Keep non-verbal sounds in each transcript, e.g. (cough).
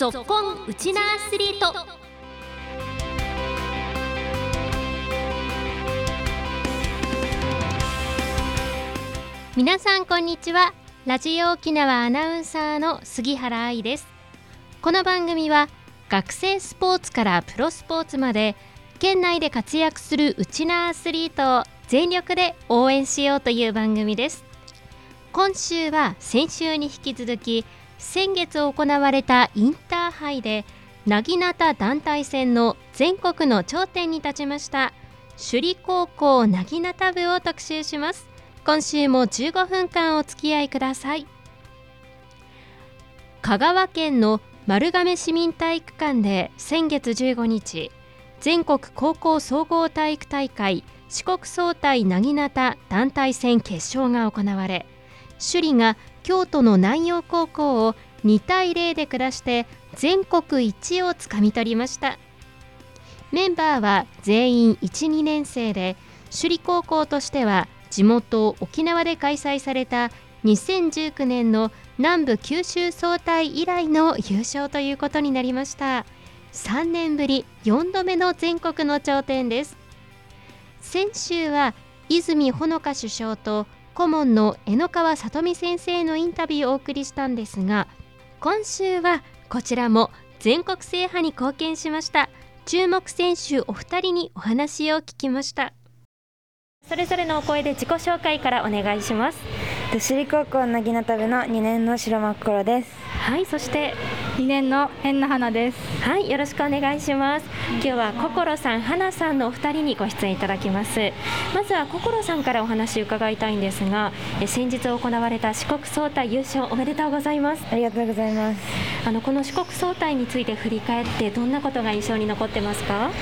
ぞっこんウチナアスリート。皆さんこんにちは。ラジオ沖縄アナウンサーの杉原愛です。この番組は学生スポーツからプロスポーツまで県内で活躍するウチナアスリートを全力で応援しようという番組です。今週は先週に引き続き先月行われたインターハイでなぎなた団体戦の全国の頂点に立ちました首里高校なぎなた部を特集します今週も15分間お付き合いください香川県の丸亀市民体育館で先月15日全国高校総合体育大会四国総体なぎなた団体戦決勝が行われ首里が京都の南陽高校を2対0で下して全国一をつかみ取りました。メンバーは全員1、2年生で首里高校としては地元沖縄で開催された2019年の南部九州総体以来の優勝ということになりました。3年ぶり4度目の全国の頂点です。先週は泉ほのか首相と顧問の江ノ川里美先生のインタビューをお送りしたんですが今週はこちらも全国制覇に貢献しました。注目選手お二人にお話を聞きました。それぞれのお声で自己紹介からお願いします。首里高校なぎなた部の2年の白真心ですはいそして2年の変な花です。はいよろしくお願いします。今日は心さん花さんのお二人にご出演いただきます。まずは心さんからお話伺いたいんですがえ先日行われた四国総体優勝おめでとうございます。ありがとうございます。あのこの四国総体について振り返ってどんなことが印象に残ってますか？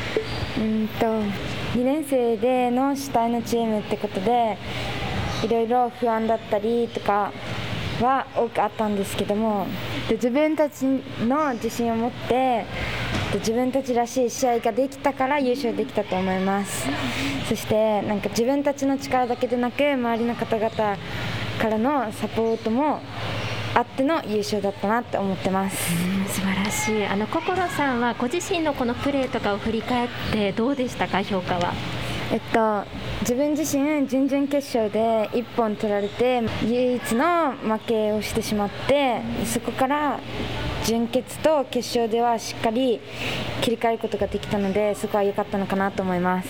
うんと2年生での主体のチームってことでいろいろ不安だったりとかは多くあったんですけどもで自分たちの自信を持ってで自分たちらしい試合ができたから優勝できたと思います。そしてなんか自分たちの力だけでなく周りの方々からのサポートもあっての優勝だったなって思ってます。素晴らしい。あの心さんはご自身のこのプレーとかを振り返ってどうでしたか評価は？えっと自分自身準々決勝で1本取られて唯一の負けをしてしまってそこから準決と決勝ではしっかり切り替えることができたのでそこは良かったのかなと思います。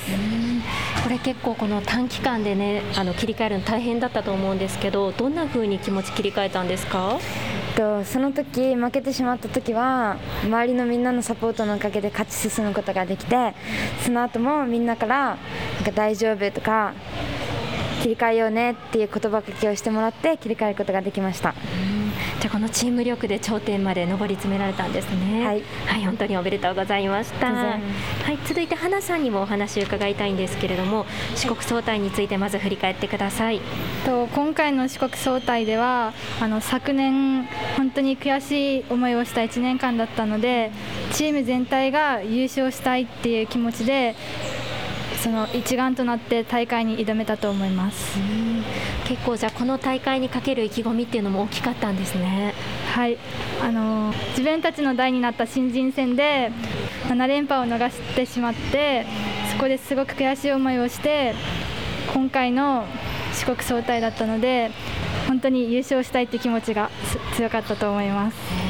これ結構この短期間でねあの切り替えるの大変だったと思うんですけどどんな風に気持ち切り替えたんですか？とその時負けてしまった時は周りのみんなのサポートのおかげで勝ち進むことができてその後もみんなからなんか大丈夫とか切り替えようねっていう言葉かけをしてもらって切り替えることができました。じゃあこのチーム力で頂点まで上り詰められたんですね。はい、はい、本当におめでとうございました。はい、続いて花さんにもお話を伺いたいんですけれども四国総体についてまず振り返ってください。と今回の四国総体ではあの昨年本当に悔しい思いをした1年間だったのでチーム全体が優勝したいっていう気持ちでその一丸となって大会に挑めたと思います。結構じゃあこの大会にかける意気込みっていうのも大きかったんですね。はい。あの自分たちの代になった新人戦で7連覇を逃してしまってそこですごく悔しい思いをして今回の四国総体だったので本当に優勝したいって気持ちがす強かったと思います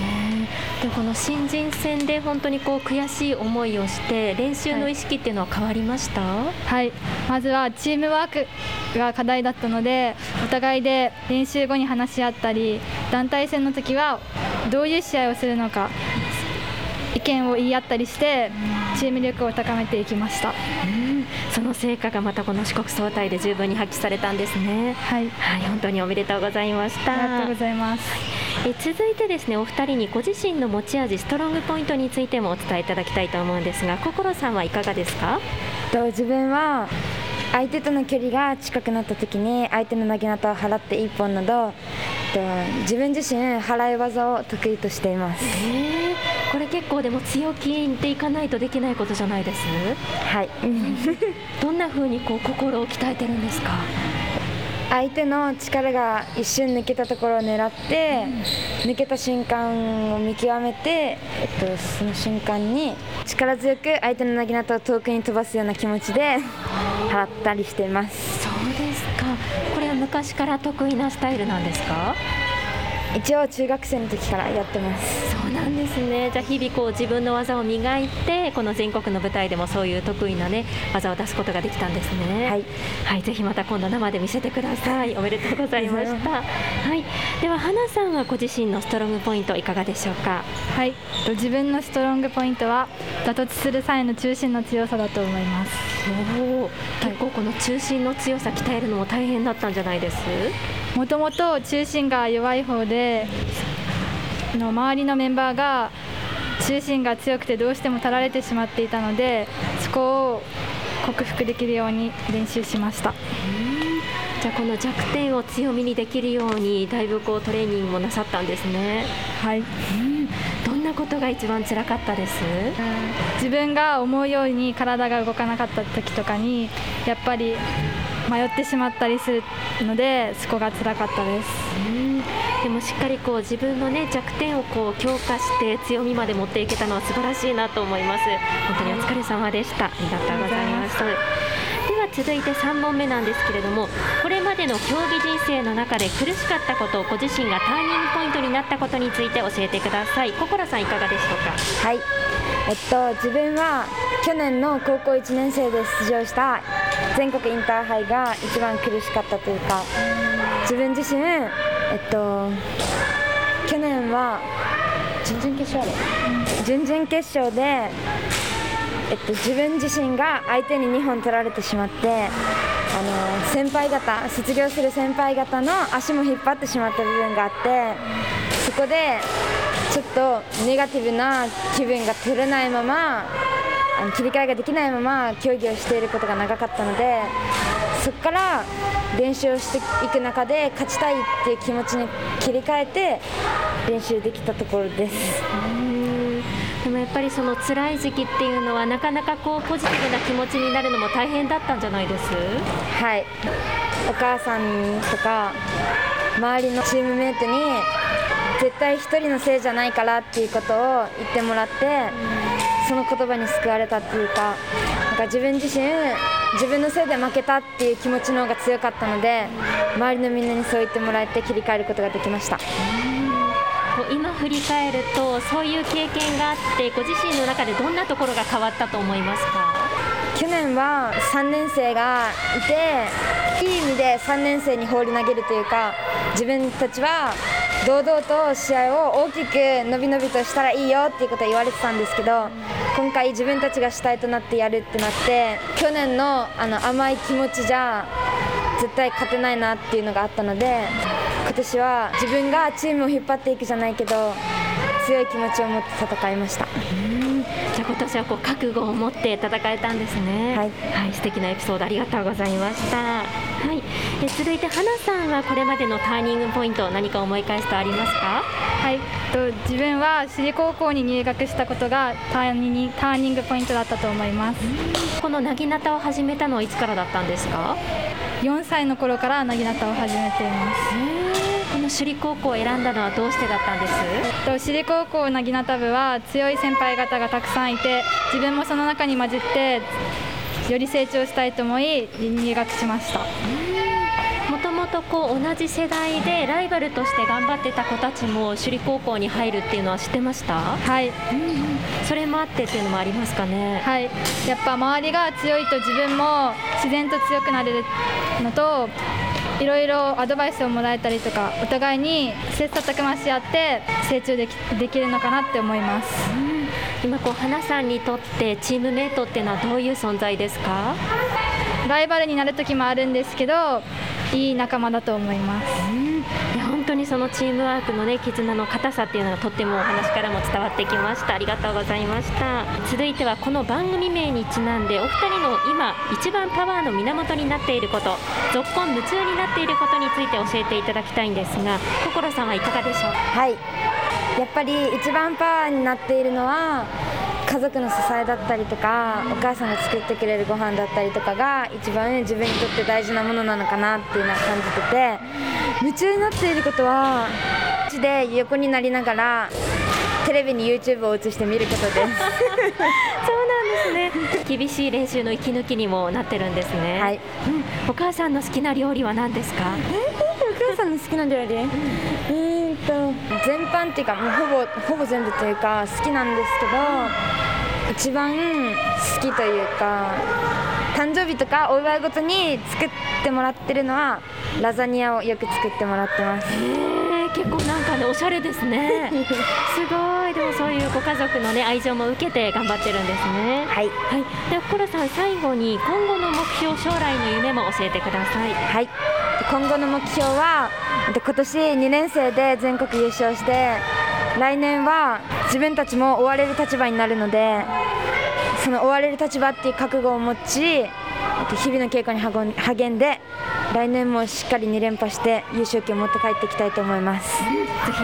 でこの新人戦で本当にこう悔しい思いをして練習の意識っていうのは変わりました、はい。まずはチームワークが課題だったのでお互いで練習後に話し合ったり団体戦の時はどういう試合をするのか意見を言い合ったりしてチーム力を高めていきました。うん。その成果がまたこの四国総体で十分に発揮されたんですね。はい。はい本当におめでとうございました。ありがとうございます。え続いてですねお二人にご自身の持ち味ストロングポイントについてもお伝えいただきたいと思うんですが心さんはいかがですか？と自分は相手との距離が近くなった時に相手の投げ方を払って一本などと自分自身払い技を得意としています。えー、これ結構でも強気でいかないとできないことじゃないです？はい。(laughs) どんな風にこう心を鍛えてるんですか？相手の力が一瞬抜けたところを狙って、抜けた瞬間を見極めて、えっと、その瞬間に力強く相手のなぎなたを遠くに飛ばすような気持ちで (laughs) 払ったりしています。そうですか。これは昔から得意なスタイルなんですか？一応中学生の時からやってます。そうなんですね。じゃあ日々こう自分の技を磨いてこの全国の舞台でもそういう得意なね技を出すことができたんですね。はい、はい、ぜひまた今度生で見せてください。おめでとうございました。(laughs) はい。では花さんはご自身のストロングポイントいかがでしょうか？はい。自分のストロングポイントは打突する際の中心の強さだと思います。お結構この中心の強さ鍛えるのも大変だったんじゃないです？もともと中心が弱い方での周りのメンバーが中心が強くてどうしても足られてしまっていたのでそこを克服できるように練習しました。じゃあこの弱点を強みにできるようにだいぶこうトレーニングもなさったんですね。はい。うん、どんなことが一番辛かったです？自分が思うように体が動かなかった時とかにやっぱり迷ってしまったりするのでそこが辛かったです。うんでもしっかりこう自分のね弱点をこう強化して強みまで持っていけたのは素晴らしいなと思います。本当にお疲れ様でした。ありがとうございます。では続いて3本目なんですけれどもこれまでの競技人生の中で苦しかったことご自身がターニングポイントになったことについて教えてください心さんいかがでしょうか？はいえっと自分は去年の高校1年生で出場した全国インターハイが一番苦しかったというか自分自身、えっと、去年は準々決勝で準々決勝で、えっと、自分自身が相手に2本取られてしまってあの先輩方卒業する先輩方の足も引っ張ってしまった部分があってそこでちょっとネガティブな気分が取れないままあの切り替えができないまま競技をしていることが長かったのでそこから練習をしていく中で勝ちたいっていう気持ちに切り替えて練習できたところです。でもやっぱりその辛い時期っていうのはなかなかこうポジティブな気持ちになるのも大変だったんじゃないです？はい。お母さんとか周りのチームメートに絶対1人のせいじゃないからっていうことを言ってもらってその言葉に救われたっていうかなんか自分自身自分のせいで負けたっていう気持ちの方が強かったので周りのみんなにそう言ってもらえて切り替えることができました。今振り返るとそういう経験があってご自身の中でどんなところが変わったと思いますか？去年は3年生がいていい意味で3年生に放り投げるというか自分たちは堂々と試合を大きく伸び伸びとしたらいいよっていうことは言われてたんですけど今回自分たちが主体となってやるってなって去年のあの甘い気持ちじゃ絶対勝てないなっていうのがあったので今年は自分がチームを引っ張っていくじゃないけど強い気持ちを持って戦いました。じゃあ今年はこう覚悟を持って戦えたんですね。はい、はい、素敵なエピソードありがとうございました。はい、え続いて花さんはこれまでのターニングポイント何か思い返すとありますか？はい、と自分は私立高校に入学したことがターニターニングポイントだったと思います。このなぎなたを始めたのはいつからだったんですか？4歳の頃からなぎなたを始めています。この首里高校を選んだのはどうしてだったんです？と首里高校なぎなた部は強い先輩方がたくさんいて自分もその中に混じってより成長したいと思い入学しました。もともとこう同じ世代でライバルとして頑張ってた子たちも首里高校に入るっていうのは知ってました？はい、うん、それもあってっていうのもありますかね？はい。やっぱ周りが強いと自分も自然と強くなれるのといろいろアドバイスをもらえたりとかお互いに切磋琢磨し合って成長できできるのかなって思います、うん、今こう花さんにとってチームメートっていうのはどういう存在ですか？ライバルになる時もあるんですけどいい仲間だと思います、うんにそのチームワークのね絆の硬さっていうのがとってもお話からも伝わってきました。ありがとうございました。続いてはこの番組名にちなんでお二人の今一番パワーの源になっていることぞっこん夢中になっていることについて教えていただきたいんですが心さんはいかがでしょう？はい。やっぱり一番パワーになっているのは家族の支えだったりとかお母さんが作ってくれるご飯だったりとかが一番自分にとって大事なものなのかなっていうのは感じてて夢中になっていることはで横になりながらテレビに YouTube を映して見ることです。(laughs) そうなんですね。厳しい練習の息抜きにもなってるんですね。はい、うん、お母さんの好きな料理は何ですか？お母さんの好きな料理、うん、えーと全般っていうかもうほぼほぼ全部というか好きなんですけど一番好きというか誕生日とかお祝いごとに作ってもらってるのはラザニアをよく作ってもらってます。結構なんかねおしゃれですね。(laughs) すごい。でもそういうご家族のね愛情も受けて頑張ってるんですね。はい、はい、でコロさん最後に今後の目標将来の夢も教えてください。はい今後の目標は今年2年生で全国優勝して来年は自分たちも追われる立場になるのでその追われる立場っていう覚悟を持ち日々の稽古に励んで来年もしっかり2連覇して優勝旗を持って帰っていきたいと思います、ぜ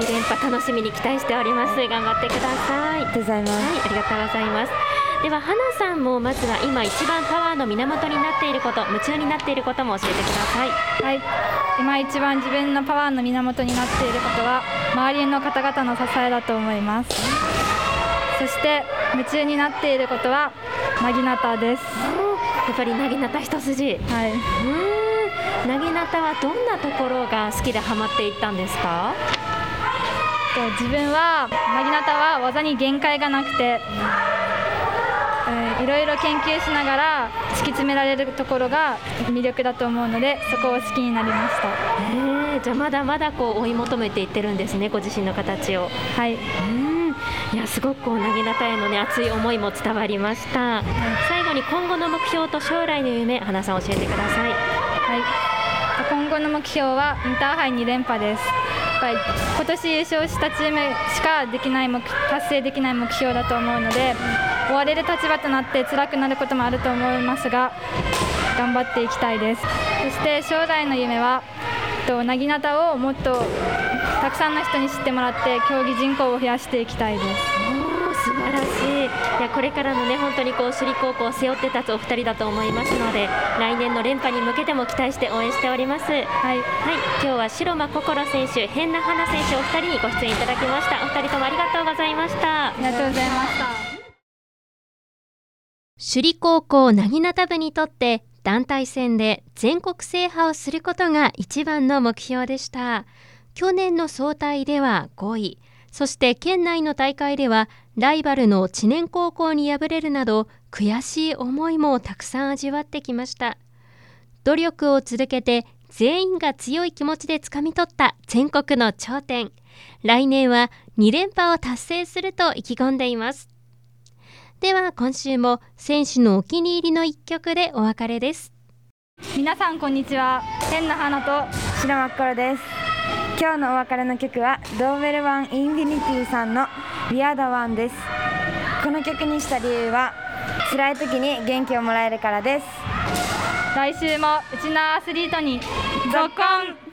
ひ連覇楽しみに期待しております。頑張ってください。ありがとうございます、はい、ありがとうございますでは花さんもまずは今一番パワーの源になっていること夢中になっていることも教えてください。はい。今一番自分のパワーの源になっていることは周りの方々の支えだと思います。そして夢中になっていることはなぎなたです。やっぱりなぎなた一筋。はい。なぎなたはどんなところが好きでハマっていったんですか？自分はなぎなたは技に限界がなくてえー、いろいろ研究しながら突き詰められるところが魅力だと思うのでそこを好きになりました、えー、じゃあまだまだこう追い求めていってるんですねご自身の形を。はい。うん。いやすごくこうなぎなたへのね熱い思いも伝わりました、はい、最後に今後の目標と将来の夢花さん教えてください。はい。今後の目標はインターハイ2連覇です。ぱり今年優勝したチームしかできない目達成できない目標だと思うので追われる立場となって辛くなることもあると思いますが頑張っていきたいです。そして将来の夢はとなぎなたをもっとたくさんの人に知ってもらって競技人口を増やしていきたいです。素晴らしい。いやこれからのね本当にこう首里高校を背負って立つお二人だと思いますので来年の連覇に向けても期待して応援しております。はい、はい、今日は白間心選手変な花選手お二人にご出演いただきました。お二人ともありがとうございました。ありがとうございました首里高校なぎなた部にとって団体戦で全国制覇をすることが一番の目標でした。去年の総体では5位。そして県内の大会ではライバルの知念高校に敗れるなど悔しい思いもたくさん味わってきました。努力を続けて全員が強い気持ちでつかみ取った全国の頂点。来年は2連覇を達成すると意気込んでいます。では今週も選手のお気に入りの一曲でお別れです。皆さんこんにちは。変な花と白真っ黒です。今日のお別れの曲はドーベルワンインフィニティさんの「We Are the One」です。この曲にした理由は辛い時に元気をもらえるからです。来週もうちのアスリートに続婚